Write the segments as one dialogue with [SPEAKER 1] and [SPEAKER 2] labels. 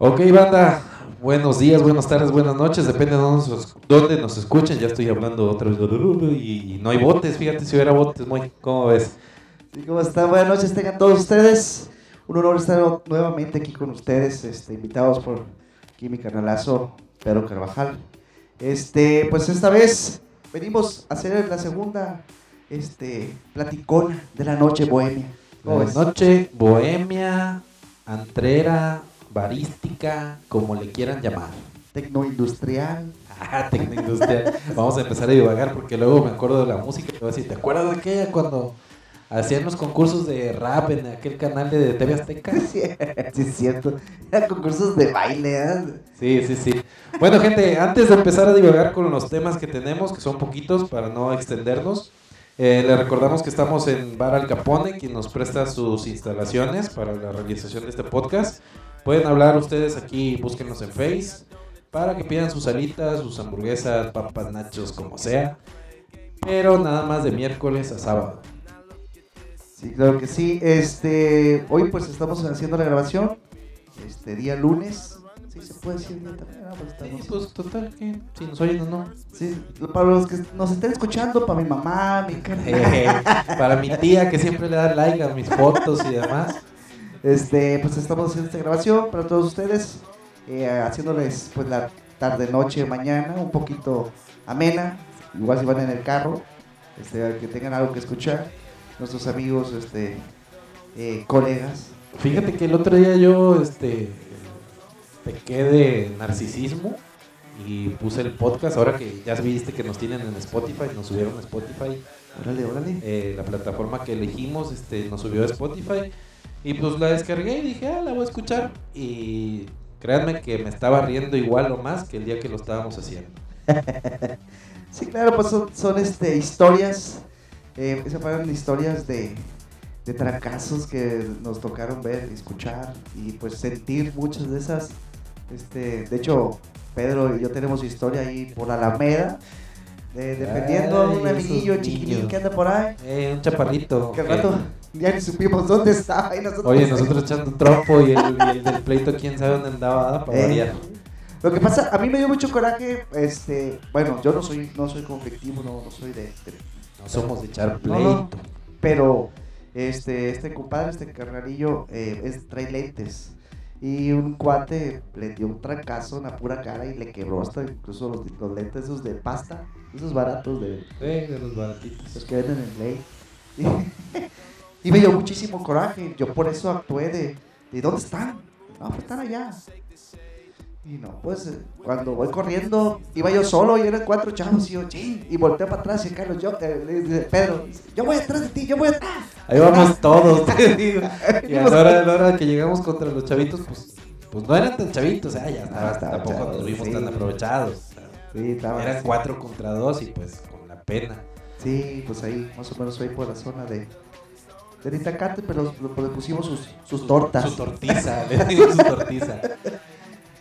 [SPEAKER 1] Ok, banda. Buenos días, buenas tardes, buenas noches. Depende de dónde nos, escuchen. Ya estoy hablando otra vez. Y, no hay botes. Fíjate si hubiera botes, muy. ¿Cómo ves?
[SPEAKER 2] Sí, ¿Cómo están? Buenas noches, tengan todos ustedes. Un honor estar nuevamente aquí con ustedes, este, invitados por aquí mi canalazo Pedro Carvajal. Este, pues esta vez venimos a hacer la segunda este, platicona de la noche bohemia. ¿Cómo
[SPEAKER 1] La noche bohemia, antrera, barística, como le quieran llamar.
[SPEAKER 2] Tecnoindustrial.
[SPEAKER 1] Ah, tecnoindustrial. Vamos a empezar a divagar porque luego me acuerdo de la música. y voy a decir, ¿te acuerdas de aquella cuando hacían los concursos de rap en aquel canal de TV Azteca?
[SPEAKER 2] Sí, sí, es cierto. Eran concursos de baile. ¿eh?
[SPEAKER 1] Sí, sí, sí. Bueno, gente, antes de empezar a divagar con los temas que tenemos, que son poquitos para no extendernos, eh, le recordamos que estamos en Bar Al Capone, quien nos presta sus instalaciones para la realización de este podcast. Pueden hablar ustedes aquí, búsquenos en Face, para que pidan sus alitas, sus hamburguesas, papas, nachos, como sea. Pero nada más de miércoles a sábado.
[SPEAKER 2] Sí, claro que sí. Este, hoy pues estamos haciendo la grabación. Este día lunes. Sí, se puede decir día también. ah, pues,
[SPEAKER 1] Sí, pues total, que si nos oyen o no.
[SPEAKER 2] Sí, para los que nos estén escuchando, para mi mamá, mi carnal,
[SPEAKER 1] Eh, para mi tía que siempre le da like a mis fotos y demás.
[SPEAKER 2] Este, pues estamos haciendo esta grabación para todos ustedes, eh, haciéndoles pues la tarde, noche, mañana, un poquito amena, igual si van en el carro, este, que tengan algo que escuchar, nuestros amigos, este, eh, colegas.
[SPEAKER 1] Fíjate que el otro día yo este pequé de narcisismo y puse el podcast. Ahora que ya viste que nos tienen en Spotify, nos subieron a Spotify,
[SPEAKER 2] Órale, órale.
[SPEAKER 1] eh, la plataforma que elegimos este, nos subió a Spotify. Y pues la descargué y dije, ah, la voy a escuchar. Y créanme que me estaba riendo igual o más que el día que lo estábamos haciendo.
[SPEAKER 2] Sí, claro, pues son, son, este, historias, eh, se fueron historias de, de fracasos que nos tocaron ver, escuchar y pues sentir muchas de esas. Este, de hecho, Pedro y yo tenemos historia ahí por la Alameda, de- defendiendo a un
[SPEAKER 1] Ay,
[SPEAKER 2] amiguillo chiquitín que anda por ahí,
[SPEAKER 1] Eh, un chaparrito.
[SPEAKER 2] que- rato ya ni supimos dónde estaba. Y nosotros,
[SPEAKER 1] Oye, nosotros echando trompo y el, y el del pleito, quién sabe dónde andaba, para
[SPEAKER 2] Eh,
[SPEAKER 1] variar.
[SPEAKER 2] Lo que pasa, a mí me dio mucho coraje, este, bueno, yo no soy, no soy conflictivo, no, no soy de- de
[SPEAKER 1] No somos de echar
[SPEAKER 2] No, no.
[SPEAKER 1] pleito.
[SPEAKER 2] Pero este, este compadre, este carnalillo, eh, es, trae lentes. Y un cuate le dio un trancazo en la pura cara y le quebró hasta incluso los, los lentes esos de pasta, esos baratos de
[SPEAKER 1] Eh, de los baratitos.
[SPEAKER 2] los que venden en ley. Y, me dio muchísimo coraje. Yo por eso actué de, de ¿dónde están? No, pues están allá. Y no, pues eh, cuando voy corriendo, iba yo solo y eran cuatro chavos y yo, ching, y volteé para atrás y Carlos, yo, eh, Pedro, yo voy atrás de ti, yo voy atrás.
[SPEAKER 1] Ahí vamos todos, te digo. Y a la hora, a la hora que llegamos contra los chavitos, pues, pues no eran tan chavitos, ah, ya estaba, tampoco
[SPEAKER 2] chavos,
[SPEAKER 1] nos vimos
[SPEAKER 2] sí.
[SPEAKER 1] tan aprovechados.
[SPEAKER 2] Sí, estaba
[SPEAKER 1] Eran cuatro contra dos y pues con la pena.
[SPEAKER 2] Sí, pues ahí, más o menos ahí por la zona de, del Itacate, pero pero le pusimos sus, sus tortas.
[SPEAKER 1] Su tortiza, le digo su tortiza.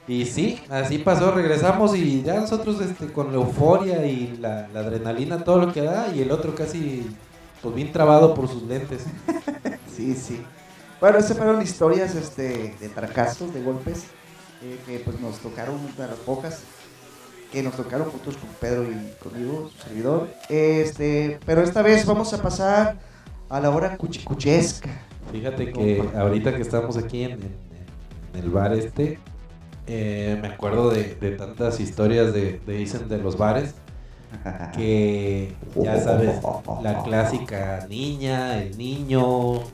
[SPEAKER 1] Y sí, así pasó, regresamos y ya nosotros este, con la euforia y la, la adrenalina, todo lo que da, y el otro casi pues bien trabado por sus lentes.
[SPEAKER 2] Sí, sí. Bueno, esas fueron historias este, de fracasos, de golpes, eh, que pues nos tocaron de las pocas, que nos tocaron juntos con Pedro y conmigo, su servidor. Este, pero esta vez vamos a pasar a la hora cuchicuchesca.
[SPEAKER 1] Fíjate que ahorita que estamos aquí en, en- en el bar este, eh, me acuerdo de, de tantas historias de, de dicen de los bares, que ya sabes, la clásica niña, el niño,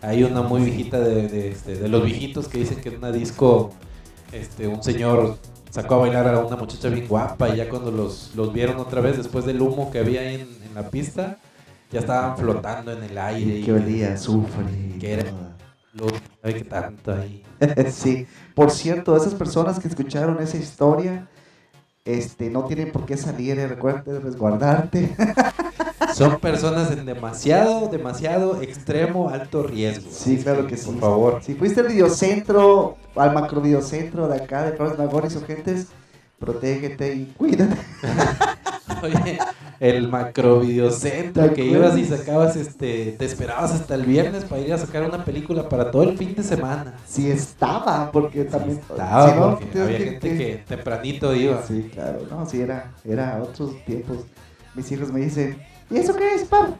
[SPEAKER 1] hay una muy viejita de, de, este, de los viejitos que dicen que en una disco este, un señor sacó a bailar a una muchacha bien guapa y ya cuando los, los vieron otra vez después del humo que había ahí en, en la pista, ya estaban flotando en el aire. y
[SPEAKER 2] que olía azufre.
[SPEAKER 1] Que era lo qué tanto ahí.
[SPEAKER 2] sí, por cierto, esas personas que escucharon esa historia, este, no tienen por qué salir, eh, recuerda de resguardarte.
[SPEAKER 1] Son personas en demasiado, demasiado extremo alto riesgo.
[SPEAKER 2] Sí, claro que sí.
[SPEAKER 1] Por favor.
[SPEAKER 2] Si fuiste al videocentro, al macro videocentro de acá, de Flores Magón y Gentes, protégete y cuídate.
[SPEAKER 1] Oye, el macro videocentro que ibas y sacabas, este, te esperabas hasta el viernes para ir a sacar una película para todo el fin de semana.
[SPEAKER 2] Sí estaba, porque también
[SPEAKER 1] estaba,
[SPEAKER 2] sí, ¿no?
[SPEAKER 1] porque había gente que tempranito iba.
[SPEAKER 2] Sí, claro, no, sí, era, era otros tiempos. Mis hijos me dicen, ¿y eso qué es, pap?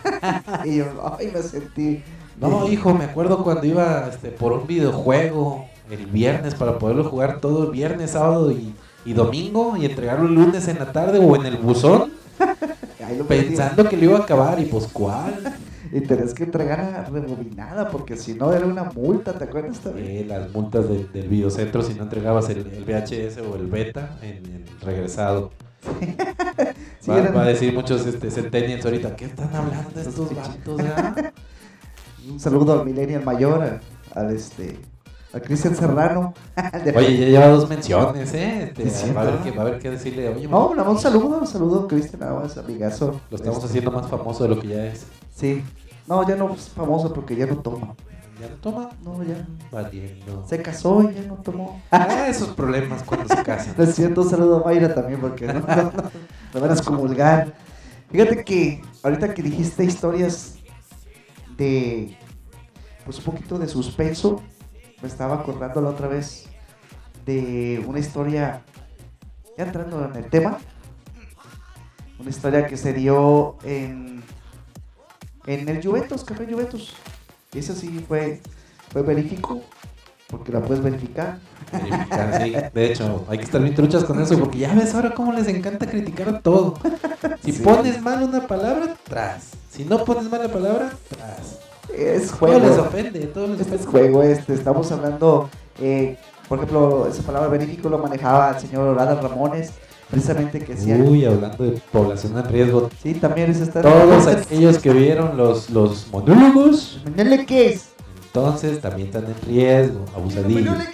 [SPEAKER 2] y yo, ay, me sentí...
[SPEAKER 1] No, hijo, me acuerdo cuando iba este, por un videojuego el viernes para poderlo jugar todo el viernes, sábado y, y domingo y entregarlo el lunes en la tarde o en el buzón. Pensando que lo iba a acabar y pues cuál.
[SPEAKER 2] Y tenés que entregar a rebobinada porque si no era una multa, ¿te acuerdas también?
[SPEAKER 1] Eh, las multas de- del videocentro si no entregabas el, el VHS o el beta en, en regresado.
[SPEAKER 2] Sí,
[SPEAKER 1] va,
[SPEAKER 2] eran-
[SPEAKER 1] va a decir muchos este, centennials ahorita, ¿qué están hablando estos vatos? ya?"
[SPEAKER 2] Un saludo al millennial mayor, al, este, a Cristian Serrano.
[SPEAKER 1] Oye, ya lleva dos menciones, ¿eh? Este, va, a haber que, va a haber que decirle, oye,
[SPEAKER 2] No, no, un saludo, un saludo, Cristian, amigazo.
[SPEAKER 1] lo estamos
[SPEAKER 2] Este,
[SPEAKER 1] haciendo más famoso de lo que ya es.
[SPEAKER 2] Sí. No, ya no es famoso porque ya no toma.
[SPEAKER 1] ¿Ya no toma?
[SPEAKER 2] No, ya.
[SPEAKER 1] Valiendo.
[SPEAKER 2] Se casó y ya no tomó.
[SPEAKER 1] Ah, esos problemas cuando se casan.
[SPEAKER 2] No es cierto, un saludo a Mayra también porque no, no, no, no van a excomulgar. Fíjate que ahorita que dijiste historias de, pues un poquito de suspenso, me estaba acordando la otra vez de una historia, ya entrando en el tema, una historia que se dio en, en el Juventus, Café Juventus. Y eso sí fue, fue verífico, porque la puedes verificar.
[SPEAKER 1] Verificar, sí. De hecho, hay que estar bien truchas con eso porque ya ves ahora cómo les encanta criticar todo. Si
[SPEAKER 2] Sí.
[SPEAKER 1] pones mal una palabra, tras. Si no pones mal la palabra, tras.
[SPEAKER 2] Es
[SPEAKER 1] Todo
[SPEAKER 2] juego.
[SPEAKER 1] les ofende, todo les
[SPEAKER 2] Este es
[SPEAKER 1] ofende.
[SPEAKER 2] juego, este, estamos hablando, eh, por ejemplo, esa palabra verífico lo manejaba el señor Adal Ramones, precisamente que decía,
[SPEAKER 1] Uy, hablando de población en riesgo.
[SPEAKER 2] sí, también es esta...
[SPEAKER 1] Todos aquellos que vieron los, los monólogos,
[SPEAKER 2] ¿Menele qué es?
[SPEAKER 1] entonces también están en riesgo, abusadillos.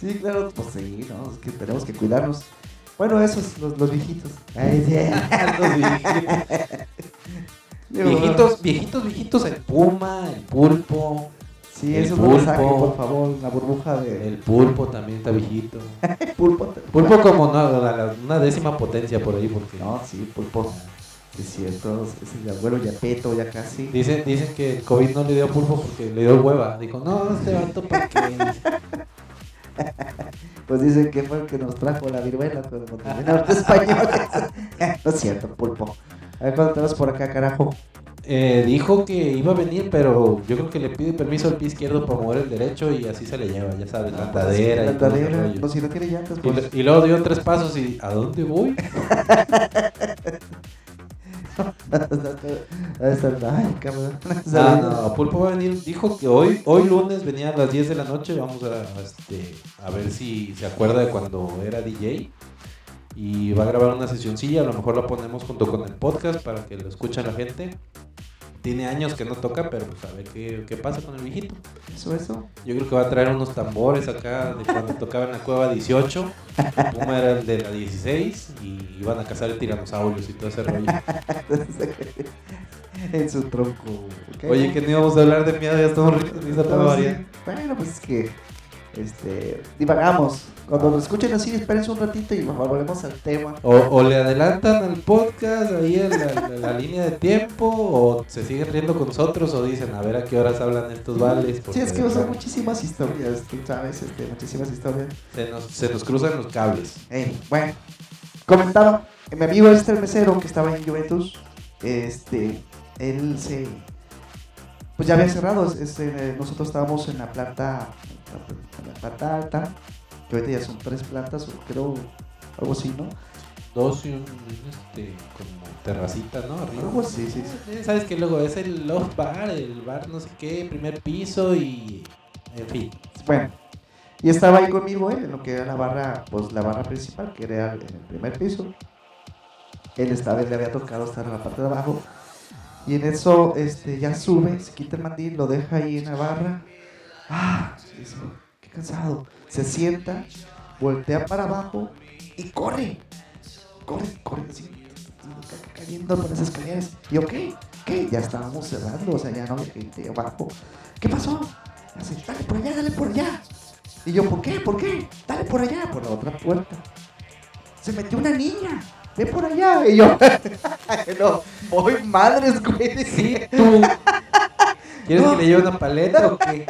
[SPEAKER 2] Sí, claro, pues sí, no, es que tenemos que cuidarnos. Bueno, esos, los, los viejitos. Ay, sí.
[SPEAKER 1] Los viejitos, viejitos, viejitos, el puma, el pulpo.
[SPEAKER 2] Sí,
[SPEAKER 1] el
[SPEAKER 2] no lo
[SPEAKER 1] pulpo.
[SPEAKER 2] por favor, la burbuja de...
[SPEAKER 1] El pulpo también está viejito.
[SPEAKER 2] pulpo.
[SPEAKER 1] Pulpo como la- una décima potencia por ahí, porque
[SPEAKER 2] No, sí, pulpo. Es cierto, es el abuelo Yapeto, ya casi.
[SPEAKER 1] dicen, dicen que el COVID no le dio pulpo porque le dio hueva. Dijo, no, este vato para qué.
[SPEAKER 2] Pues dicen que fue el que nos trajo la viruela, terminaron los españoles. no es cierto, pulpo. A ver cuándo tenemos por acá, carajo.
[SPEAKER 1] Eh, dijo que iba a venir, pero yo creo que le pide permiso al pie izquierdo para mover el derecho y así se le lleva, ya sabes, la
[SPEAKER 2] La
[SPEAKER 1] y todo ese
[SPEAKER 2] andadera.
[SPEAKER 1] rollo.
[SPEAKER 2] No, si no tiene llantas,
[SPEAKER 1] Y,
[SPEAKER 2] pues.
[SPEAKER 1] lo- y luego dio tres pasos y ¿a dónde voy?
[SPEAKER 2] Cabrón.
[SPEAKER 1] No, no, Pulpo va a venir, dijo que hoy, hoy lunes venía a las 10 de la noche, vamos a, este, a ver si se acuerda de cuando era DJ y va a grabar una sesioncilla, a lo mejor la ponemos junto con el podcast para que lo escuche la gente. Tiene años que no toca, pero pues a ver qué, qué pasa con el viejito.
[SPEAKER 2] Eso, eso.
[SPEAKER 1] Yo creo que va a traer unos tambores acá de cuando tocaba en la cueva 18. Puma era el de la 16 y iban a cazar tiranosaurios y todo ese rollo.
[SPEAKER 2] en su tronco.
[SPEAKER 1] Oye, que no íbamos a hablar de miedo, ya estamos ricos.
[SPEAKER 2] Bueno, pues es que este, divagamos. Cuando lo escuchen así, espérense un ratito y volvemos al tema.
[SPEAKER 1] O, o le adelantan al podcast ahí en la, línea de tiempo, o se siguen riendo con nosotros, o dicen a ver a qué horas hablan estos vales.
[SPEAKER 2] Sí, es que
[SPEAKER 1] verdad
[SPEAKER 2] muchísimas historias, tú sabes, este, muchísimas historias.
[SPEAKER 1] se, nos, se nos cruzan los cables.
[SPEAKER 2] Ey, bueno, comentaba, eh, mi amigo este el mesero que estaba en Juventus, este, él se, pues ya había cerrado, eh, nosotros estábamos en la planta, alta, que ahorita ya son tres plantas, o creo, algo así, ¿no?
[SPEAKER 1] Dos y un, este, como terracita, ¿no? Arriba.
[SPEAKER 2] Algo así, sí, sí.
[SPEAKER 1] Eh, Sabes que luego es el loft bar, el bar no sé qué, primer piso y. En fin.
[SPEAKER 2] Bueno, y estaba ahí conmigo él, en lo que era la barra, pues la barra principal, que era en el primer piso. Él estaba, él le había tocado estar en la parte de abajo. Y en eso, este, ya sube, se quita el mandil, lo deja ahí en la barra. Ah, qué cansado. Se sienta, voltea para abajo y corre. Corre, corre, así, ca- cayendo por las escaleras. Y yo, ¿qué? ¿Qué? Ya estábamos cerrando, o sea, ya no había gente abajo. ¿Qué pasó? Así, dale por allá, dale por allá. Y yo, ¿por qué? ¿Por qué? Dale por allá, por la otra puerta. se metió una niña, ve por allá. Y yo, no, voy madres, güey.
[SPEAKER 1] Sí, tú. ¿Quieres que le lleve una paleta o qué?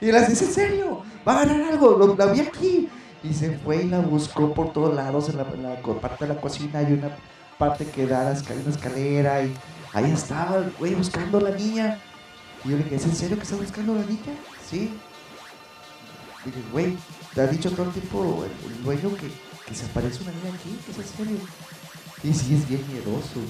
[SPEAKER 2] Y la dice, ¿en serio? ¿Va a ganar algo? Lo, la vi aquí. Y se fue y la buscó por todos lados, en la, parte de la cocina hay una parte que da la escal- una escalera y ahí estaba el güey buscando a la niña. Y yo le dije, ¿es en serio que está buscando a la niña? Sí. Dije, güey, te ha dicho todo el tiempo el, el dueño que, que se aparece una niña aquí, es en serio. Y sí, es bien miedoso.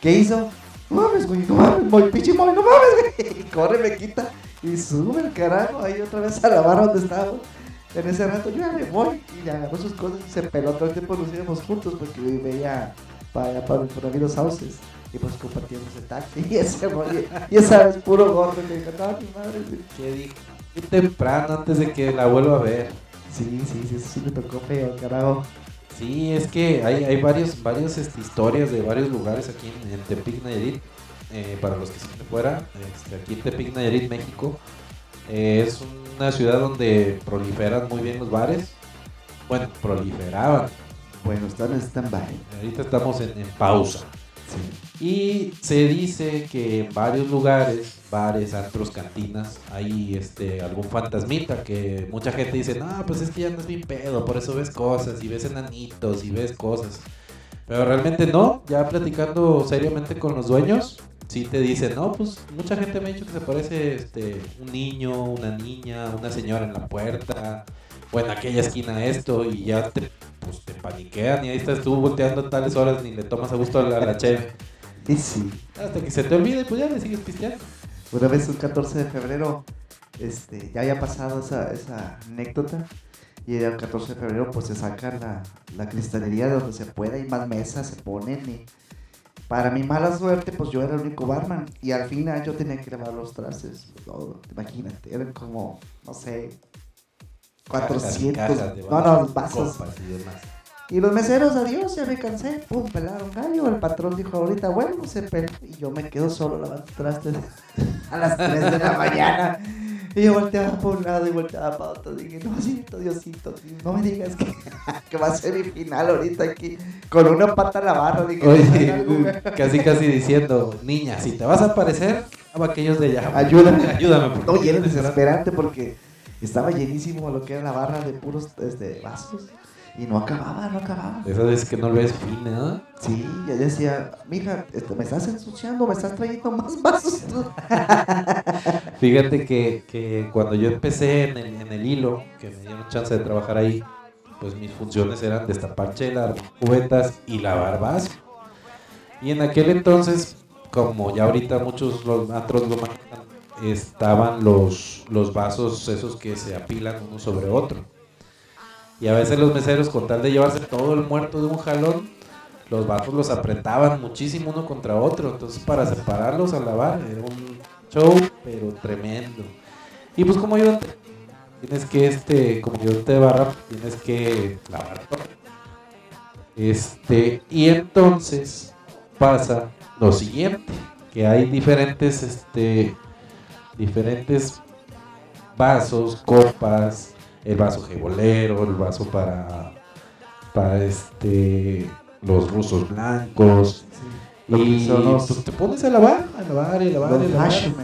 [SPEAKER 2] ¿Qué hizo? No mames, güey, no mames, muy pinche móvil, no mames, güey. Y corre, me quita y sube el carajo ahí otra vez a la barra donde estaba. En ese rato yo ya me voy y le agarró sus cosas y se peló todo el tiempo nos íbamos juntos porque yo veía para para por amigos sauces y pues compartíamos el taxi y ese. Y esa vez puro gordo le dije, no, mi madre. güey".
[SPEAKER 1] ¿Qué dije? Muy temprano antes de que la vuelva a ver.
[SPEAKER 2] Sí, sí, sí, eso sí me tocó feo, carajo.
[SPEAKER 1] Sí, es que hay, hay varios, varios este, historias de varios lugares aquí en, en Tepic, Nayarit. eh, para los que son de fuera, este, aquí en Tepic, Nayarit, México. eh, es una ciudad donde proliferan muy bien los bares. Bueno, proliferaban.
[SPEAKER 2] Bueno, están en stand-by.
[SPEAKER 1] Ahorita estamos en, en pausa. Y se dice que en varios lugares, bares, antros, cantinas, hay este, algún fantasmita que mucha gente dice, no, pues es que ya no es bien pedo, por eso ves cosas y ves enanitos y ves cosas. Pero realmente no, ya platicando seriamente con los dueños, sí te dicen, no, pues mucha gente me ha dicho que se parece este, un niño, una niña, una señora en la puerta, o en aquella esquina esto, y ya te, pues, te paniquean y ahí estás tú volteando tales horas ni le tomas a gusto a la, a la cheve.
[SPEAKER 2] Y sí.
[SPEAKER 1] Hasta que se te olvide, pues ya le sigues pisteando.
[SPEAKER 2] Una vez un 14 de febrero, este, ya había pasado esa, esa anécdota. Y el 14 de febrero pues se saca la, la cristalería de donde se pueda y más mesas se ponen. Y para mi mala suerte pues yo era el único barman. Y al final yo tenía que lavar los trastes. todo, imagínate, eran como, no sé, 400.
[SPEAKER 1] Cajas
[SPEAKER 2] no, no, vasos.
[SPEAKER 1] y demás.
[SPEAKER 2] Y los meseros, adiós, ya me cansé. Pum, pelaron gallo. El patrón dijo, ahorita, bueno, se peló. Y yo me quedo solo lavando trastes a las 3 de la mañana. Y yo volteaba por un lado y volteaba para otro. Dije, no, Diosito, Diosito, no me digas que, que va a ser mi final ahorita aquí. Con una pata a la barra. Dije,
[SPEAKER 1] Oye,
[SPEAKER 2] "Algo, güey".
[SPEAKER 1] casi casi diciendo, niña, si te vas a aparecer, a aquellos de allá.
[SPEAKER 2] Ayúdame.
[SPEAKER 1] Ayúdame.
[SPEAKER 2] No, y era desesperante porque estaba llenísimo lo que era la barra de puros este, vasos. Y no acababa, no acababa.
[SPEAKER 1] Esas veces que no ves fin.
[SPEAKER 2] Sí, yo decía, mija, este, me estás ensuciando, me estás trayendo más vasos.
[SPEAKER 1] Fíjate que, que cuando yo empecé en el, en el hilo, que me dieron chance de trabajar ahí, pues mis funciones eran destapar chelas, cubetas y lavar vasos. Y en aquel entonces, como ya ahorita muchos los antros lo manejan, estaban los, los vasos esos que se apilan uno sobre otro. Y a veces los meseros, con tal de llevarse todo el muerto de un jalón, los vasos los apretaban muchísimo uno contra otro. Entonces, para separarlos a lavar, era un show, pero tremendo. Y pues, como ayudante, tienes que, este, como ayudante de barra, tienes que lavar todo. Este, y entonces pasa lo siguiente, que hay diferentes, este, diferentes vasos, copas, el vaso jebolero, el vaso para, para este, los rusos blancos.
[SPEAKER 2] Que
[SPEAKER 1] Y
[SPEAKER 2] son los-
[SPEAKER 1] pues te pones a lavar, a lavar y lavar y
[SPEAKER 2] Old
[SPEAKER 1] lavar.
[SPEAKER 2] fashion,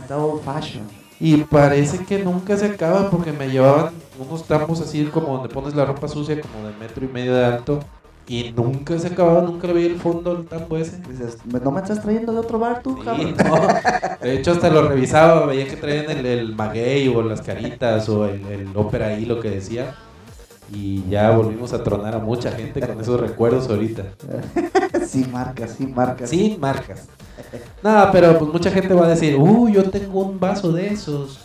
[SPEAKER 2] fashion.
[SPEAKER 1] Y parece que nunca se acaba porque me llevaban unos tambos así como donde pones la ropa sucia, como de metro y medio de alto. Y nunca se acababa, nunca le veía el fondo del tambo ese.
[SPEAKER 2] Dices, "¿Me- ¿no me estás trayendo de otro bar tú,
[SPEAKER 1] Sí,
[SPEAKER 2] cabrón?
[SPEAKER 1] no. De hecho, hasta lo revisaba, veía que traían el, el maguey o las caritas o el, el ópera ahí, lo que decía. Y ya volvimos a tronar a mucha gente con esos recuerdos ahorita.
[SPEAKER 2] sí, marcas, sí, marcas.
[SPEAKER 1] Sin marcas. Nada, pero pues mucha gente va a decir, uh, yo tengo un vaso de esos.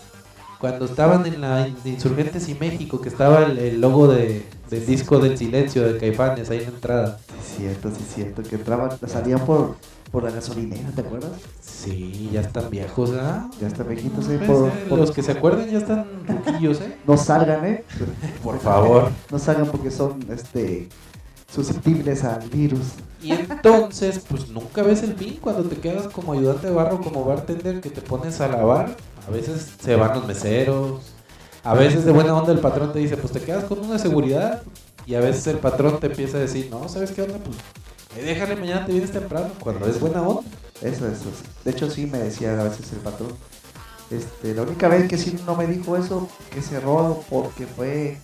[SPEAKER 1] Cuando estaban en la Insurgentes y México, que estaba el, el logo de, del disco del silencio de Caifanes ahí en la entrada.
[SPEAKER 2] Sí, cierto, sí, cierto. Que entraban, salían por, por la gasolinera, ¿te acuerdas?
[SPEAKER 1] Sí, ya están viejos, ¿ah?
[SPEAKER 2] Ya está viejitos, ¿eh?
[SPEAKER 1] Pues,
[SPEAKER 2] Por,
[SPEAKER 1] eh,
[SPEAKER 2] por-
[SPEAKER 1] Los que se acuerden ya están ruquillos, ¿eh?
[SPEAKER 2] No salgan, ¿eh?
[SPEAKER 1] Por favor.
[SPEAKER 2] No salgan porque son este susceptibles al virus.
[SPEAKER 1] Y entonces, pues nunca ves el fin cuando te quedas como ayudante de barro, como bartender, que te pones a lavar. A veces se van los meseros, a veces de buena onda el patrón te dice, pues te quedas con una seguridad. Y a veces el patrón te empieza a decir, no, ¿sabes qué onda? Pues eh, déjale, mañana te vienes temprano, cuando es buena onda.
[SPEAKER 2] Eso, eso. De hecho, sí me decía a veces el patrón. Este, la única vez que sí no me dijo eso, que cerró porque fue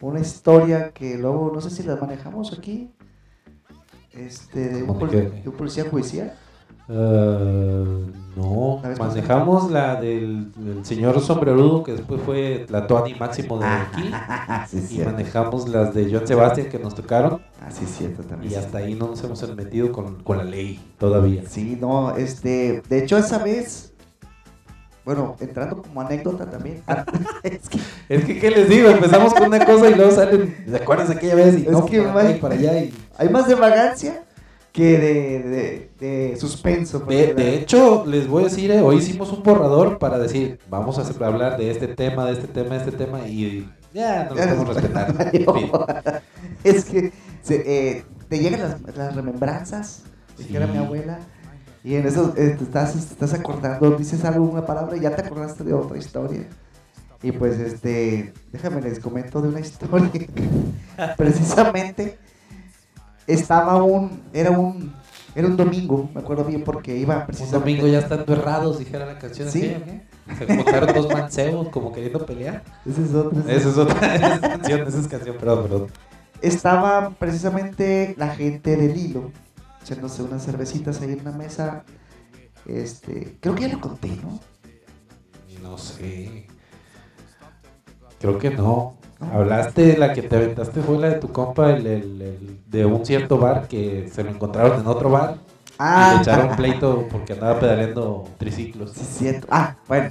[SPEAKER 2] una historia que luego, no sé si la manejamos aquí, este, de un, policía judicial.
[SPEAKER 1] Uh, no, manejamos la del, señor sombrerudo que después fue la Tony Máximo de aquí. y manejamos las de John Sebastian que nos tocaron.
[SPEAKER 2] Así ah, cierto también.
[SPEAKER 1] Y hasta ahí no nos hemos metido con, con la ley todavía.
[SPEAKER 2] Sí, no, este, de hecho esa vez bueno, entrando como anécdota también.
[SPEAKER 1] es, que, ¿qué les digo? Empezamos con una cosa y luego salen, ¿te acuerdas aquella vez? Y
[SPEAKER 2] no, que para, allá. Y... Hay más de vagancia que de, de, suspenso.
[SPEAKER 1] De, hecho, les voy a decir, eh, hoy hicimos un borrador para decir, vamos a hablar de este tema, de este tema, de este tema, y ya no lo podemos respetar.
[SPEAKER 2] es que eh, te llegan las, las remembranzas, dijera mi abuela y en eso eh, te, estás, estás acordando, dices algo, una palabra y ya te acordaste de otra historia. Y pues este, déjame les comento de una historia. Precisamente estaba un, era un, era un domingo, me acuerdo bien porque iba precisamente.
[SPEAKER 1] Un domingo ya estando errados, dijera la canción.
[SPEAKER 2] Sí.
[SPEAKER 1] Se juntaron dos mancebos como queriendo pelear.
[SPEAKER 2] Esa es otra.
[SPEAKER 1] Esa es otra esa es canción, esa es canción, perdón, perdón.
[SPEAKER 2] Estaba precisamente la gente del hilo echándose unas cervecitas ahí en una mesa. Este, creo que ya lo conté, ¿no?
[SPEAKER 1] No sé. Creo que no. Hablaste de la que te aventaste fue la de tu compa, el, de un cierto bar que se lo encontraron en otro bar. Ah. Y le echaron pleito porque andaba pedaleando triciclos.
[SPEAKER 2] Sí, cierto. Ah, bueno.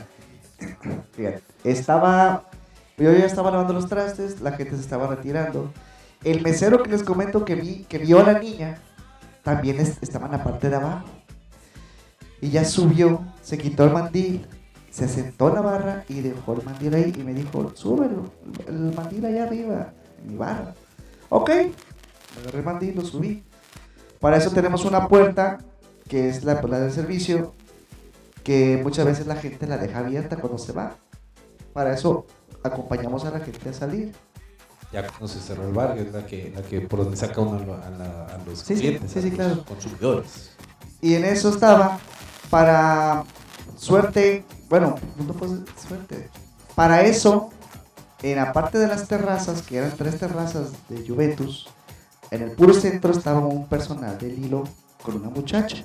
[SPEAKER 2] Fíjate, estaba. Yo ya estaba lavando los trastes, la gente se estaba retirando. El mesero que les comento que vi, que vio a la niña, también estaba en la parte de abajo. Y ya subió, se quitó el mandil, se sentó en la barra y dejó el mandil ahí y me dijo, súbelo, el mandil allá arriba, en mi barra. Ok, agarré el mandil, lo subí. Para eso tenemos una puerta, que es la, la del servicio, que muchas veces la gente la deja abierta cuando se va. Para eso acompañamos a la gente a salir
[SPEAKER 1] ya cuando se cerró el bar, es la que, la que por donde saca uno a, los clientes, a los consumidores.
[SPEAKER 2] Y en eso estaba, para suerte, bueno, no suerte, para eso, en la parte de las terrazas, que eran tres terrazas de Juventus, en el puro centro estaba un personal del hilo con una muchacha.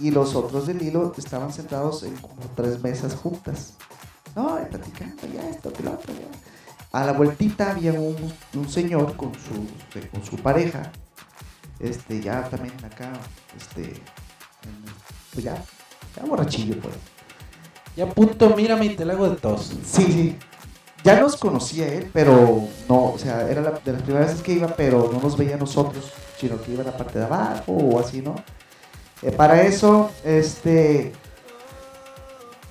[SPEAKER 2] Y los otros del hilo estaban sentados en como tres mesas juntas. No, platicando ya esto, que lo otro, ya. A la vueltita había un, señor con su, con su pareja, este, ya también acá, este, pues ya, ya borrachillo, pues.
[SPEAKER 1] Ya punto, mírame y te la hago de tos.
[SPEAKER 2] Sí, sí. Ya nos conocía él, pero no, o sea, era la, de las primeras veces que iba, pero no nos veía a nosotros, sino que iba a la parte de abajo o así, ¿no? Eh, para eso, este,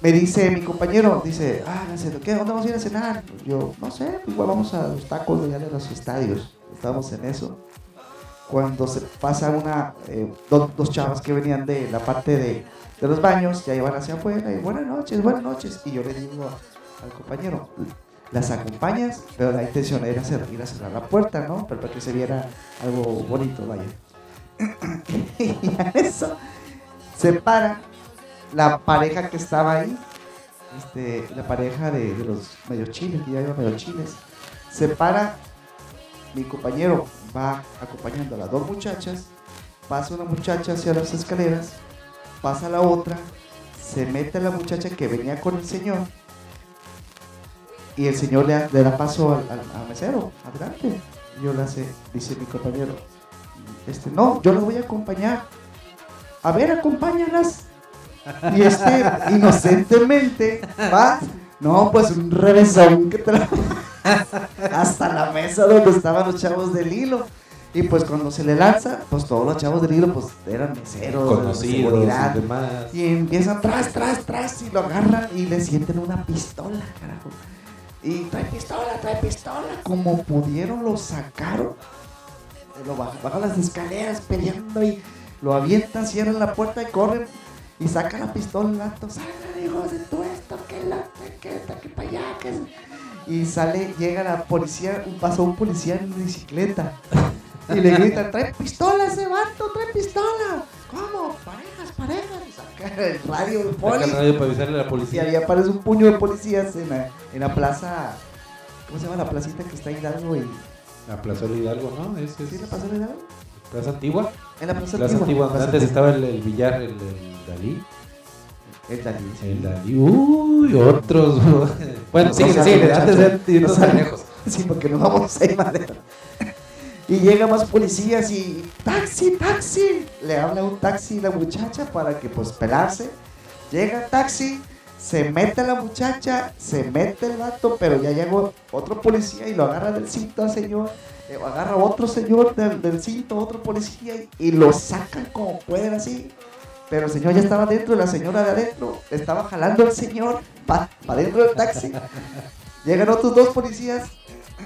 [SPEAKER 2] me dice mi compañero, dice, ah, ¿qué? ¿Dónde vamos a ir a cenar? Yo, no sé, igual vamos a los tacos de allá de los estadios. Estábamos en eso. Cuando se pasa una, eh, dos, chavas que venían de la parte de, de, los baños, ya iban hacia afuera, y buenas noches, buenas noches. Y yo le digo al compañero, las acompañas, pero la intención era cerrar la puerta, ¿no? Pero para que se viera algo bonito, vaya. y a eso se para la pareja que estaba ahí, este, la pareja de, los medio chiles, que ya iban medio chiles, se para, mi compañero va acompañando a las dos muchachas, pasa una muchacha hacia las escaleras, pasa la otra, se mete la muchacha que venía con el señor y el señor le, da paso al, mesero, adelante. Yo le hace, dice mi compañero, este, no, yo lo voy a acompañar. A ver, acompáñalas. Y este, inocentemente, va, no, pues un revésón que hasta la mesa donde estaban los chavos del hilo. Y pues cuando se le lanza, pues todos los chavos del hilo pues eran meseros,
[SPEAKER 1] conocidos y demás.
[SPEAKER 2] Y empiezan tras, tras, tras y lo agarran y le sienten una pistola, carajo. Y trae pistola, trae pistola. Como pudieron lo sacaron. Lo bajan, las escaleras peleando y lo avientan, cierran la puerta y corren Y saca la pistola el vato, salgan hijos de tu esto, que la, que, que, que para allá, que... Y sale, llega la policía, pasó un policía en bicicleta. Y le grita, trae pistola ese vato, trae pistola. ¿Cómo? Parejas, parejas. Y saca el radio del
[SPEAKER 1] Saca
[SPEAKER 2] poli.
[SPEAKER 1] el radio para avisarle a la
[SPEAKER 2] Y
[SPEAKER 1] policía.
[SPEAKER 2] ahí aparece un puño de policías en la, en la plaza. ¿Cómo se llama la placita que está en Hidalgo? Y,
[SPEAKER 1] La Plaza de Hidalgo, ¿no? Es,
[SPEAKER 2] ¿Sí,
[SPEAKER 1] es
[SPEAKER 2] la plaza de Hidalgo?
[SPEAKER 1] Plaza Antigua.
[SPEAKER 2] En la plaza,
[SPEAKER 1] Plaza Antigua, antes estaba el, el billar, el, el Dalí.
[SPEAKER 2] El Dalí, sí.
[SPEAKER 1] El Dalí. Uy, otros. Bueno, sigue.
[SPEAKER 2] muchacho.
[SPEAKER 1] Antes de irnos
[SPEAKER 2] No
[SPEAKER 1] tan lejos.
[SPEAKER 2] Sí, porque nos vamos a ir madera. Y llegan más policías y taxi, taxi. Le habla un taxi la muchacha para que pues pelarse. Llega el taxi, se mete la muchacha, se mete el vato, pero ya llegó otro policía y lo agarra del cinto al señor. eh, agarra otro señor del, del cinto, otro policía y, y lo sacan como pueden así. Pero el señor ya estaba dentro y la señora de adentro estaba jalando al señor para dentro del taxi. Llegan otros dos policías.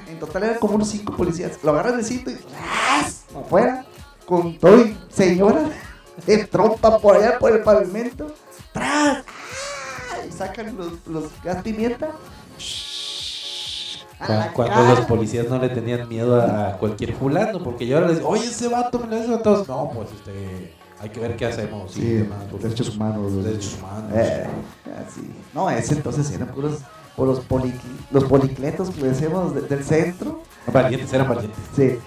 [SPEAKER 2] En total eran como unos cinco policías. Lo agarran del cinto y ¡ras! afuera. Con todo y señora de trompa por allá por el pavimento. ¡Tras! ¡Ah! Y sacan los, los gas pimienta.
[SPEAKER 1] Cuando, cuando los policías no le tenían miedo a, cualquier fulano, porque yo ahora les digo, oye, ese vato me lo hace a todos. No, pues este, hay que ver qué hacemos.
[SPEAKER 2] Sí,
[SPEAKER 1] demás,
[SPEAKER 2] derechos humanos.
[SPEAKER 1] Derechos humanos.
[SPEAKER 2] Eh, así. No, ese entonces eran puros por los, poli, los policletos que decíamos de- del centro.
[SPEAKER 1] Valientes, eran valientes.
[SPEAKER 2] Sí.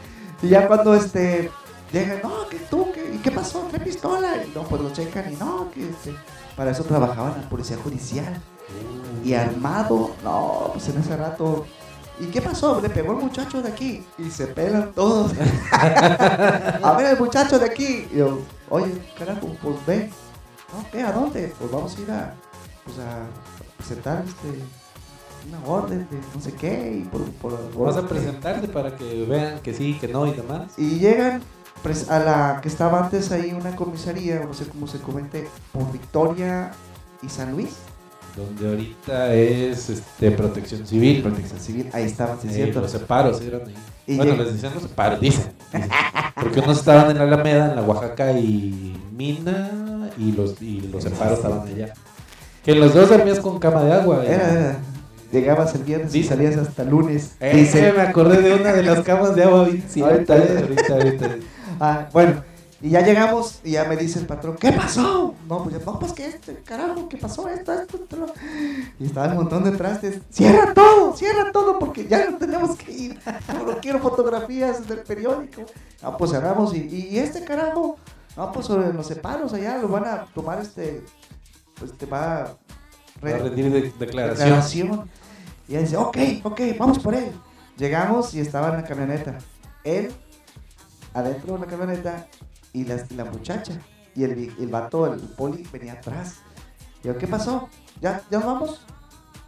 [SPEAKER 2] Y ya cuando este llegan, no, que tú, que, ¿y qué pasó? ¿Trae pistola? Y no, pues lo checan y no, que este, para eso trabajaban en la policía judicial. Y armado, no, pues en ese rato. ¿Y qué pasó? Le pegó el muchacho de aquí. Y se pelan todos. a ver, el muchacho de aquí. Y yo, oye, carajo, pues ve. No, ¿qué? ¿A dónde? Pues vamos a ir a, pues a presentar este, una orden de no sé qué. Y por, por,
[SPEAKER 1] Vas a presentarte para que vean que sí, que no y demás.
[SPEAKER 2] y llegan a la que estaba antes ahí una comisaría, no sé cómo se comente, por Victoria y San Luis.
[SPEAKER 1] Donde ahorita es este, protección civil.
[SPEAKER 2] Protección Civil, ahí estaban, sí,
[SPEAKER 1] Eh,
[SPEAKER 2] cierto.
[SPEAKER 1] los separos eran ahí.
[SPEAKER 2] Y
[SPEAKER 1] bueno,
[SPEAKER 2] llega-
[SPEAKER 1] les dicen los dicen, dicen. Porque unos estaban en la Alameda, en la Oaxaca y Mina, y los, y los separos estaban allá. Que los dos dormías con cama de agua. eh.
[SPEAKER 2] Era, era. Llegabas el viernes y
[SPEAKER 1] Dice.
[SPEAKER 2] salías hasta lunes.
[SPEAKER 1] Eh,
[SPEAKER 2] Dice,
[SPEAKER 1] me acordé de una de las camas de agua
[SPEAKER 2] Ahorita.
[SPEAKER 1] ahorita, ahorita.
[SPEAKER 2] ah, bueno, y ya llegamos y ya me dice el patrón, ¿qué pasó? No, pues, ya, no, pues que este, carajo, ¿qué pasó? Esto, esto, esto, lo-". Y estaba un montón de trastes. Cierra todo, cierra todo porque ya no tenemos que ir. No, quiero fotografías del periódico. Ah, pues cerramos y, y este carajo, no, pues sobre los separos allá lo van a tomar este, pues te va a
[SPEAKER 1] Va a rendir de- declaración.
[SPEAKER 2] declaración. Y él dice, ok, ok, vamos por él. Llegamos y estaba en la camioneta. Él, adentro de la camioneta, y la, la muchacha. Y el, el vato, el poli, venía atrás. Y yo, ¿qué pasó? ¿Ya, ¿Ya nos vamos?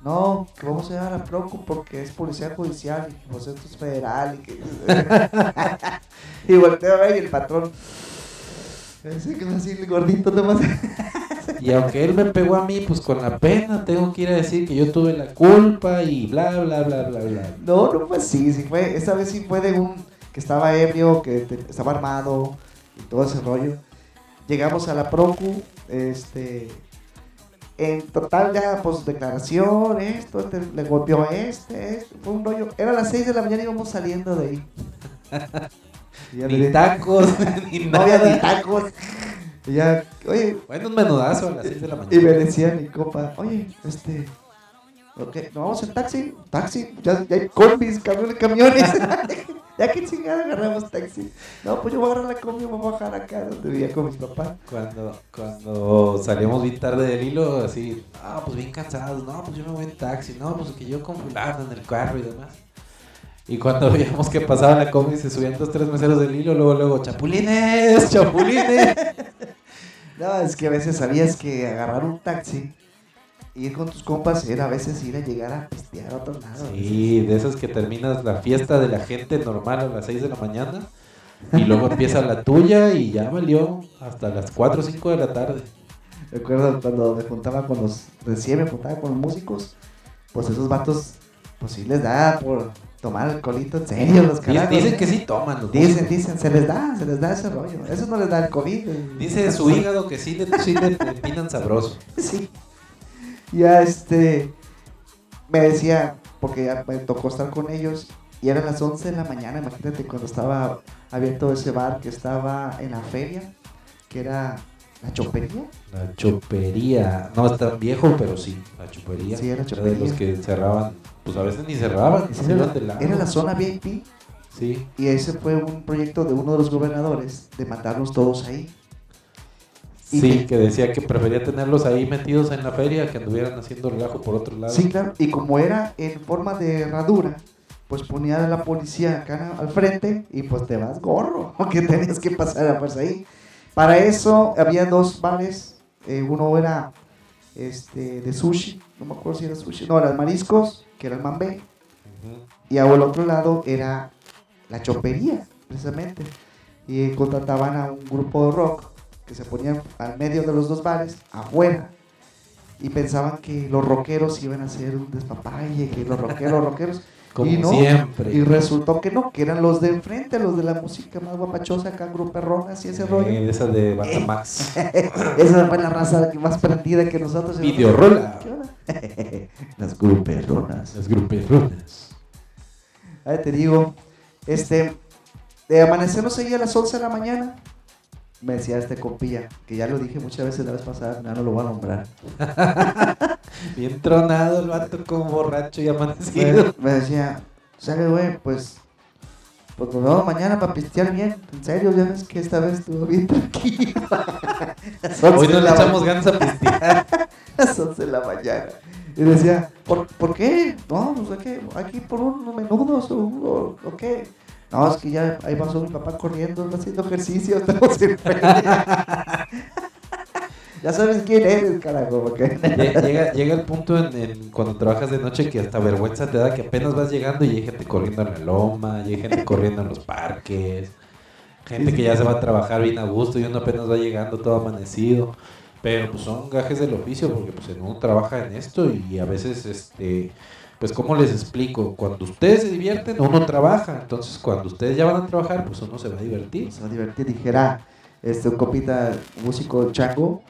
[SPEAKER 2] No, que vamos a llevar a Procu porque es policía judicial y que pues esto es federal y que... y volteo a ver y el patrón... Ese que así el gordito nomás...
[SPEAKER 1] Y aunque él me pegó a mí, pues con la pena tengo que ir a decir que yo tuve la culpa y bla, bla, bla, bla, bla.
[SPEAKER 2] No, no fue así, sí fue, esa vez sí fue de un que estaba ebrio, que te- estaba armado y todo ese rollo. Llegamos a la Procu, este, en total ya, pues declaración, esto, este, le golpeó este, este, fue un rollo. Era las 6 de la mañana y íbamos saliendo de ahí.
[SPEAKER 1] Ni tacos, ni
[SPEAKER 2] no había ni tacos. Y ya, oye,
[SPEAKER 1] Bueno, un menudazo a las 6 de la
[SPEAKER 2] y me
[SPEAKER 1] mañana.
[SPEAKER 2] decía mi copa, oye, este, ok, ¿nos vamos en taxi? Taxi, ya, ya hay combis, camiones, camiones. ya que chingada agarramos taxi. No, pues yo voy a agarrar la combi voy a bajar acá donde vivía con mis papás.
[SPEAKER 1] Cuando, cuando salíamos bien tarde del hilo, así, ah, pues bien cansados, no, pues yo me voy en taxi, no, pues que yo con fulano en el carro y demás. Y cuando veíamos que pasaba la combi se subían dos, tres meseros del hilo, luego, luego, chapulines, chapulines.
[SPEAKER 2] No, es que a veces sabías que agarrar un taxi, ir con tus compas, era a veces ir a llegar a pistear a otro lado.
[SPEAKER 1] Sí, de esas que terminas la fiesta de la gente normal a las 6 de la mañana y luego empieza la tuya y ya valió hasta las 4 o 5 de la tarde.
[SPEAKER 2] Recuerdo cuando me juntaba con los, recién me juntaba con los músicos, pues esos vatos, pues sí les da por, tomar alcoholito en serio los carajos.
[SPEAKER 1] dicen que sí toman. los
[SPEAKER 2] Dicen,
[SPEAKER 1] músicos.
[SPEAKER 2] dicen, se les da, se les da ese rollo. Eso no les da el COVID.
[SPEAKER 1] Dice su hígado que sí le, sí le empinan sabroso.
[SPEAKER 2] Sí. Ya este. Me decía, porque ya me tocó estar con ellos. Y eran las 11 de la mañana, imagínate, cuando estaba abierto ese bar que estaba en la feria, que era la chopería.
[SPEAKER 1] La chopería. No es tan viejo, pero sí. La chopería.
[SPEAKER 2] Sí, era
[SPEAKER 1] de
[SPEAKER 2] chopería.
[SPEAKER 1] los que cerraban. Pues a veces ni cerraban. Se
[SPEAKER 2] era,
[SPEAKER 1] de
[SPEAKER 2] la, era la zona VIP.
[SPEAKER 1] Sí.
[SPEAKER 2] Y ese fue un proyecto de uno de los gobernadores de matarlos todos ahí.
[SPEAKER 1] Sí,
[SPEAKER 2] que-
[SPEAKER 1] decía que prefería tenerlos ahí metidos en la feria que anduvieran haciendo relajo por otro lado.
[SPEAKER 2] Sí, claro. Y como era en forma de herradura, pues ponía a la policía acá al frente y pues te vas gorro, que tenías que pasar a fuerza ahí. Para eso había dos bares, eh, uno era este de sushi, no me acuerdo si era sushi, no, eran mariscos, que era el mambé,
[SPEAKER 1] Ujú.
[SPEAKER 2] y al otro lado era la chopería, precisamente. Y contrataban a un grupo de rock que se ponían al medio de los dos bares, afuera. Y pensaban que los rockeros iban a hacer un despapalle, que los rockeros, rockeros.
[SPEAKER 1] Como
[SPEAKER 2] y no,
[SPEAKER 1] siempre.
[SPEAKER 2] Y resultó que no, que eran los de enfrente, los de la música más guapachosa, acá, grupo perronas y ese rollo.
[SPEAKER 1] Eh, esa de Banda Max.
[SPEAKER 2] Esa fue la raza más prendida que nosotros.
[SPEAKER 1] Videorola.
[SPEAKER 2] Las gruperronas.
[SPEAKER 1] Las gruperonas.
[SPEAKER 2] Ahí te digo, este, de amanecernos ahí a las 11 de la mañana, me decía este compilla, que ya lo dije muchas veces la vez pasada, ya no lo voy a nombrar.
[SPEAKER 1] Bien tronado el vato como borracho y amanecido.
[SPEAKER 2] Me, me decía, ¿sabes, güey? Pues, pues nos vemos mañana para pistear bien. En serio, ya ves que esta vez estuvo bien tranquilo. Las 11
[SPEAKER 1] Hoy no le echamos ganas a pistear.
[SPEAKER 2] las 11 de la mañana. Y decía, ¿por, ¿por qué? No, pues aquí, aquí por unos menudos o qué. No, es que ya ahí pasó mi papá corriendo, haciendo ejercicio, estamos en. Ya sabes quién eres, carajo, porque
[SPEAKER 1] Lle- Llega, llega el punto en, en cuando trabajas de noche que hasta vergüenza te da que apenas vas llegando y hay gente corriendo en la loma, y hay gente corriendo en los parques, gente que ya se va a trabajar bien a gusto y uno apenas va llegando todo amanecido. Pero pues son gajes del oficio porque pues uno trabaja en esto y a veces este pues cómo les explico, cuando ustedes se divierten uno trabaja, entonces cuando ustedes ya van a trabajar pues uno se va a divertir.
[SPEAKER 2] se va a divertir. Dijera este, un copita, músico chango,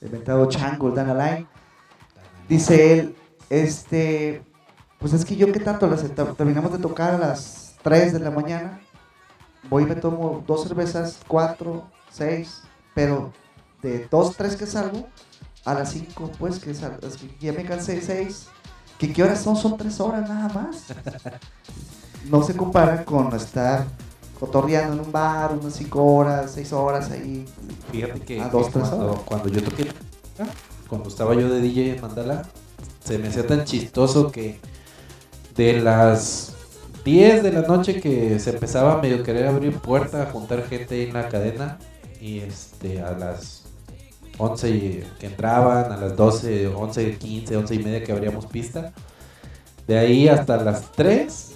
[SPEAKER 2] inventado chango, el Dan Alain. Dice él, este, pues es que yo qué tanto, las, terminamos de tocar a las 3 de la mañana, voy y me tomo dos cervezas, cuatro, seis, pero de dos, tres que salgo, a las 5, pues que, sal- es que ya me cansé, seis, que qué horas son, son tres horas nada más. No se compara con estar cotorreando en un bar unas 5 horas, 6 horas ahí.
[SPEAKER 1] Fíjate que,
[SPEAKER 2] A dos,
[SPEAKER 1] que
[SPEAKER 2] tres
[SPEAKER 1] cuando,
[SPEAKER 2] horas.
[SPEAKER 1] cuando yo toqué, cuando estaba yo de DJ en Mandala, se me hacía tan chistoso que de las 10 de la noche que se empezaba a medio querer abrir puerta, a juntar gente ahí en la cadena, y este a las 11 y- que entraban, a las 12, 11, 15, 11 y media que abríamos pista, de ahí hasta las 3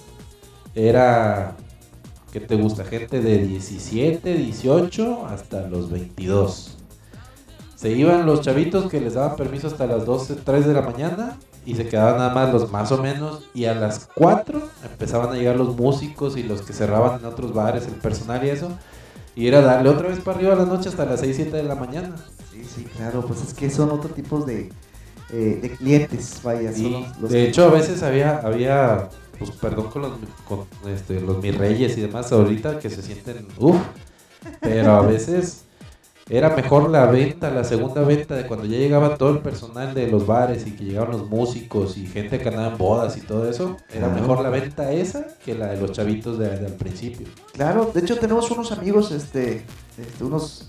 [SPEAKER 1] era ¿Qué te gusta? Gente de 17, 18 hasta los 22. Se iban los chavitos que les daban permiso hasta las 12, 3 de la mañana y se quedaban nada más los más o menos y a las 4 empezaban a llegar los músicos y los que cerraban en otros bares, el personal y eso. Y era darle otra vez para arriba a la noche hasta las 6, 7 de la mañana.
[SPEAKER 2] Sí, sí, claro, pues es que son otro tipo de, eh, de clientes, vaya. son
[SPEAKER 1] Y
[SPEAKER 2] los- los
[SPEAKER 1] de hecho a veces había, había pues perdón con los, con, este, los mis reyes y demás ahorita que se sienten, uff, pero a veces era mejor la venta, la segunda venta de cuando ya llegaba todo el personal de los bares y que llegaban los músicos y gente que andaba en bodas y todo eso, era
[SPEAKER 2] Claro.
[SPEAKER 1] mejor la venta esa que la de los chavitos de, de al principio.
[SPEAKER 2] Claro, de hecho tenemos unos amigos, este, este, unos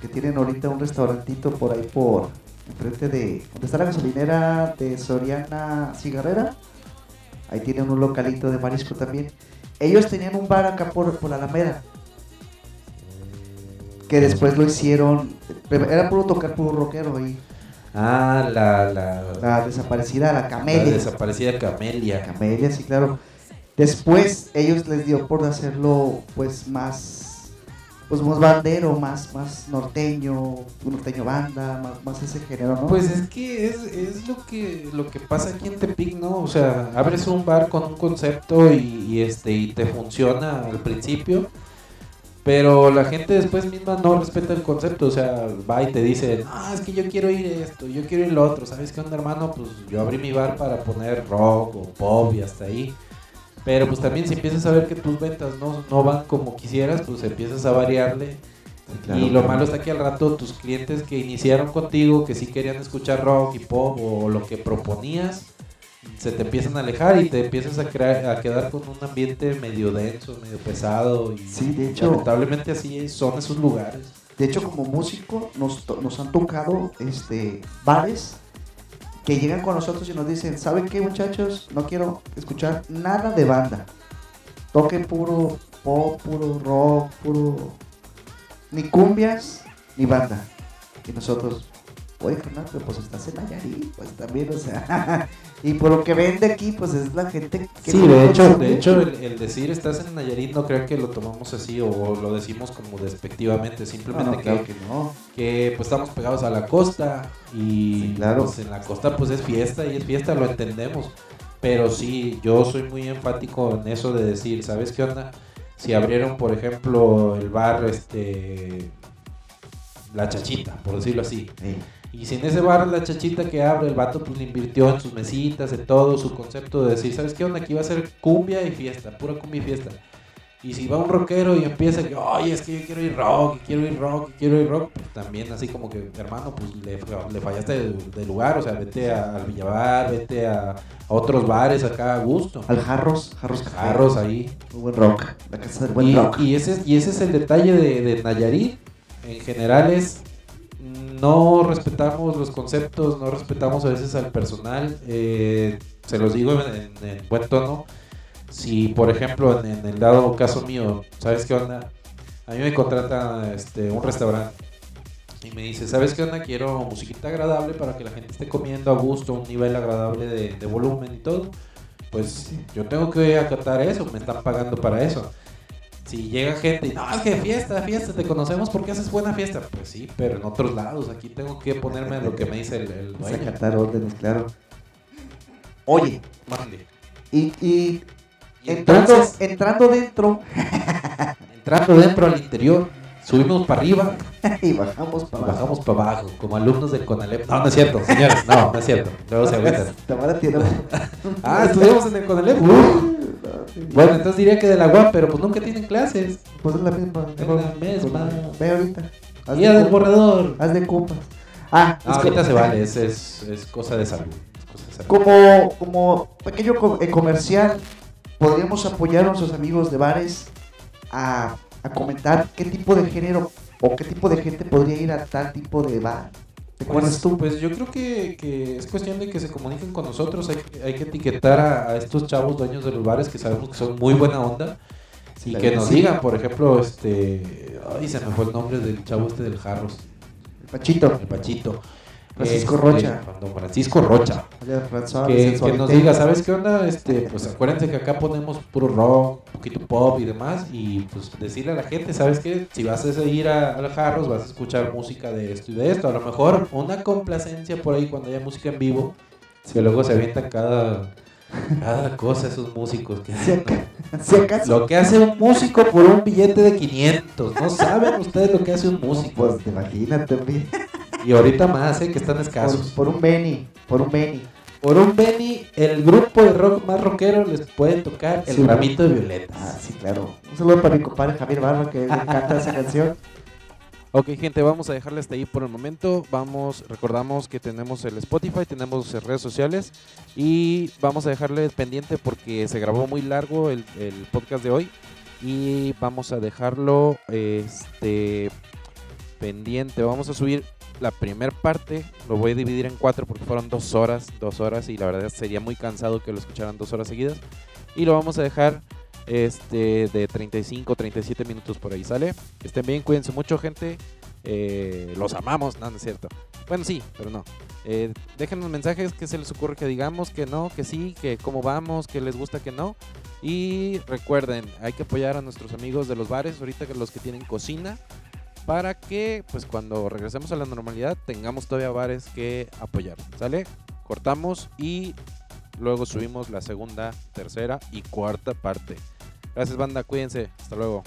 [SPEAKER 2] que tienen ahorita un restaurantito por ahí por enfrente de donde está la gasolinera de Soriana Cigarrera. Ahí tienen un localito de marisco también. Ellos tenían un bar acá por, por la Alameda. Que después lo hicieron. Era puro tocar puro rockero ahí.
[SPEAKER 1] Ah, la, la,
[SPEAKER 2] La desaparecida, la
[SPEAKER 1] la
[SPEAKER 2] Camelia.
[SPEAKER 1] desaparecida Camelia.
[SPEAKER 2] Camelia, sí, claro. Después ellos les dio por hacerlo pues más pues más bandero, más, más norteño, norteño banda, más, más ese género, ¿no?
[SPEAKER 1] Pues es que es, es lo que lo que pasa aquí en Tepic, ¿no? O sea, abres un bar con un concepto y, y este y te funciona al principio, pero la gente después misma no respeta el concepto, o sea, va y te dice, ah, es que yo quiero ir esto, yo quiero ir lo otro, ¿sabes qué onda, hermano? Pues yo abrí mi bar para poner rock o pop y hasta ahí. Pero pues también si empiezas a ver que tus ventas no, no van como quisieras, pues empiezas a variarle.
[SPEAKER 2] Claro,
[SPEAKER 1] y lo malo está que al rato tus clientes que iniciaron contigo, que sí querían escuchar rock y pop o lo que proponías, se te empiezan a alejar y te empiezas a, crear, a quedar con un ambiente medio denso, medio pesado. Y
[SPEAKER 2] Sí, de hecho-
[SPEAKER 1] lamentablemente así son esos lugares.
[SPEAKER 2] De hecho, como músico, nos, nos han tocado este, bares que llegan con nosotros y nos dicen, ¿saben qué muchachos? No quiero escuchar nada de banda. Toquen puro pop, puro rock, puro... Ni cumbias, ni banda. Y nosotros, oye, carnal, pero pues estás en Nayarit, pues también, o sea... y por lo que vende aquí, pues es la gente que...
[SPEAKER 1] Sí, de hecho, de hecho el, el decir estás en Nayarit no creo que lo tomamos así o lo decimos como despectivamente, simplemente
[SPEAKER 2] no,
[SPEAKER 1] que
[SPEAKER 2] claro que no.
[SPEAKER 1] que pues estamos pegados a la costa y
[SPEAKER 2] Sí, claro.
[SPEAKER 1] pues, en la costa pues es fiesta y es fiesta, lo entendemos. Pero sí, yo soy muy enfático en eso de decir, ¿sabes qué onda? Si abrieron, por ejemplo, el bar, este, La Chachita, por decirlo así.
[SPEAKER 2] Ey.
[SPEAKER 1] Y si en ese bar La Chachita que abre, el vato pues le invirtió en sus mesitas, en todo su concepto de decir, ¿sabes qué onda? Aquí va a ser cumbia y fiesta, pura cumbia y fiesta. Y si va un rockero y empieza que, oye, es que yo quiero ir rock, quiero ir rock, quiero ir rock, pues también así como que, hermano, pues le, le fallaste de, de lugar, o sea, vete a- al Villabar, vete a, a otros bares acá a gusto.
[SPEAKER 2] Al Jarros, Jarros Café.
[SPEAKER 1] Jarros ahí.
[SPEAKER 2] Muy buen rock. La casa del buen
[SPEAKER 1] Y,
[SPEAKER 2] rock.
[SPEAKER 1] y ese, y ese es el detalle de, de Nayarit. En general es, no respetamos los conceptos, no respetamos a veces al personal. eh, se los digo en, en- en buen tono. Si, por ejemplo, en, en el dado caso mío, ¿sabes qué onda? A mí me contrata este, un restaurante y me dice, ¿sabes qué onda? Quiero musiquita agradable para que la gente esté comiendo a gusto, un nivel agradable de, de volumen y todo. Pues yo tengo que acatar eso, me están pagando para eso. Si llega gente y no, es que fiesta, fiesta, te conocemos porque haces buena fiesta. Pues sí, pero en otros lados, aquí tengo que ponerme a lo que me dice el, el dueño.
[SPEAKER 2] acatar órdenes, claro. Oye,
[SPEAKER 1] Mande.
[SPEAKER 2] y, y
[SPEAKER 1] Y
[SPEAKER 2] entrando,
[SPEAKER 1] entonces,
[SPEAKER 2] entrando dentro
[SPEAKER 1] entrando dentro al interior, subimos para arriba
[SPEAKER 2] y bajamos para abajo.
[SPEAKER 1] bajamos para abajo, como alumnos del CONALEP. No, no es cierto, señores, no, no es cierto. Luego se agüitan. Ah, estudiamos en el CONALEP. Uh. Bueno, entonces diría que de la UAP, pero pues nunca tienen clases.
[SPEAKER 2] Pues es la misma.
[SPEAKER 1] Es la misma.
[SPEAKER 2] Ve ahorita. Haz
[SPEAKER 1] Guía
[SPEAKER 2] de
[SPEAKER 1] del borrador.
[SPEAKER 2] Haz de compas. Ah,
[SPEAKER 1] No,
[SPEAKER 2] es que-
[SPEAKER 1] ahorita se vale, es, es, es cosa de salud. cosa de salud.
[SPEAKER 2] Como, como pequeño eh, comercial, podríamos apoyar a nuestros amigos de bares a, a comentar qué tipo de género o qué tipo de gente podría ir a tal tipo de bar. ¿Te acuerdas
[SPEAKER 1] Pues,
[SPEAKER 2] tú?
[SPEAKER 1] pues yo creo que, que es cuestión de que se comuniquen con nosotros. Hay, que- hay que etiquetar a, a estos chavos dueños de los bares que sabemos que son muy buena onda.
[SPEAKER 2] Sí,
[SPEAKER 1] y que nos
[SPEAKER 2] sí.
[SPEAKER 1] digan, por ejemplo, este. Ay, se me fue el nombre del chavo este del Jarros.
[SPEAKER 2] Pachito.
[SPEAKER 1] El Pachito.
[SPEAKER 2] Francisco
[SPEAKER 1] Este,
[SPEAKER 2] Rocha.
[SPEAKER 1] Don Francisco Rocha. Que, que nos diga, ¿sabes qué onda? Este, pues acuérdense que acá ponemos puro rock, un poquito pop y demás. Y pues decirle a la gente, ¿sabes qué? Si vas a ir a, los jarros, vas a escuchar música de esto y de esto. A lo mejor una complacencia por ahí cuando haya música en vivo. Que luego se avientan cada, cada cosa esos músicos. que-
[SPEAKER 2] Si aca- si acaso.
[SPEAKER 1] Lo que hace un músico por un billete de 500. No saben ustedes lo que hace un músico.
[SPEAKER 2] Pues imagínate.
[SPEAKER 1] Y ahorita más, ¿eh? Que están escasos.
[SPEAKER 2] por un Benny. Por un Benny.
[SPEAKER 1] Por un Benny, el grupo de rock más rockero les puede tocar el
[SPEAKER 2] Sí.
[SPEAKER 1] ramito de violetas.
[SPEAKER 2] Ah, sí, claro. Un saludo para mi compadre Javier Barba, que le encanta esa canción.
[SPEAKER 3] Ok, gente, vamos a dejarle hasta ahí por el momento. Vamos, recordamos que tenemos el Spotify, tenemos redes sociales y vamos a dejarle pendiente porque se grabó muy largo el, el podcast de hoy y vamos a dejarlo este pendiente. Vamos a subir la primera parte, lo voy a dividir en cuatro porque fueron dos horas, dos horas y la verdad sería muy cansado que lo escucharan dos horas seguidas y lo vamos a dejar este de 35, 37 minutos por ahí, ¿sale? Estén bien, cuídense mucho, gente. Eh, los amamos, no, no es cierto. Bueno, sí, pero no. Eh, déjenos mensajes que se les ocurre que digamos, que no, que sí, que cómo vamos, que les gusta, que no.
[SPEAKER 1] Y recuerden, hay que apoyar a nuestros amigos de los bares, ahorita que los que tienen cocina, para que pues cuando regresemos a la normalidad tengamos todavía bares que apoyar. ¿Sale? Cortamos y luego subimos la segunda, tercera y cuarta parte. Gracias banda, cuídense. Hasta luego.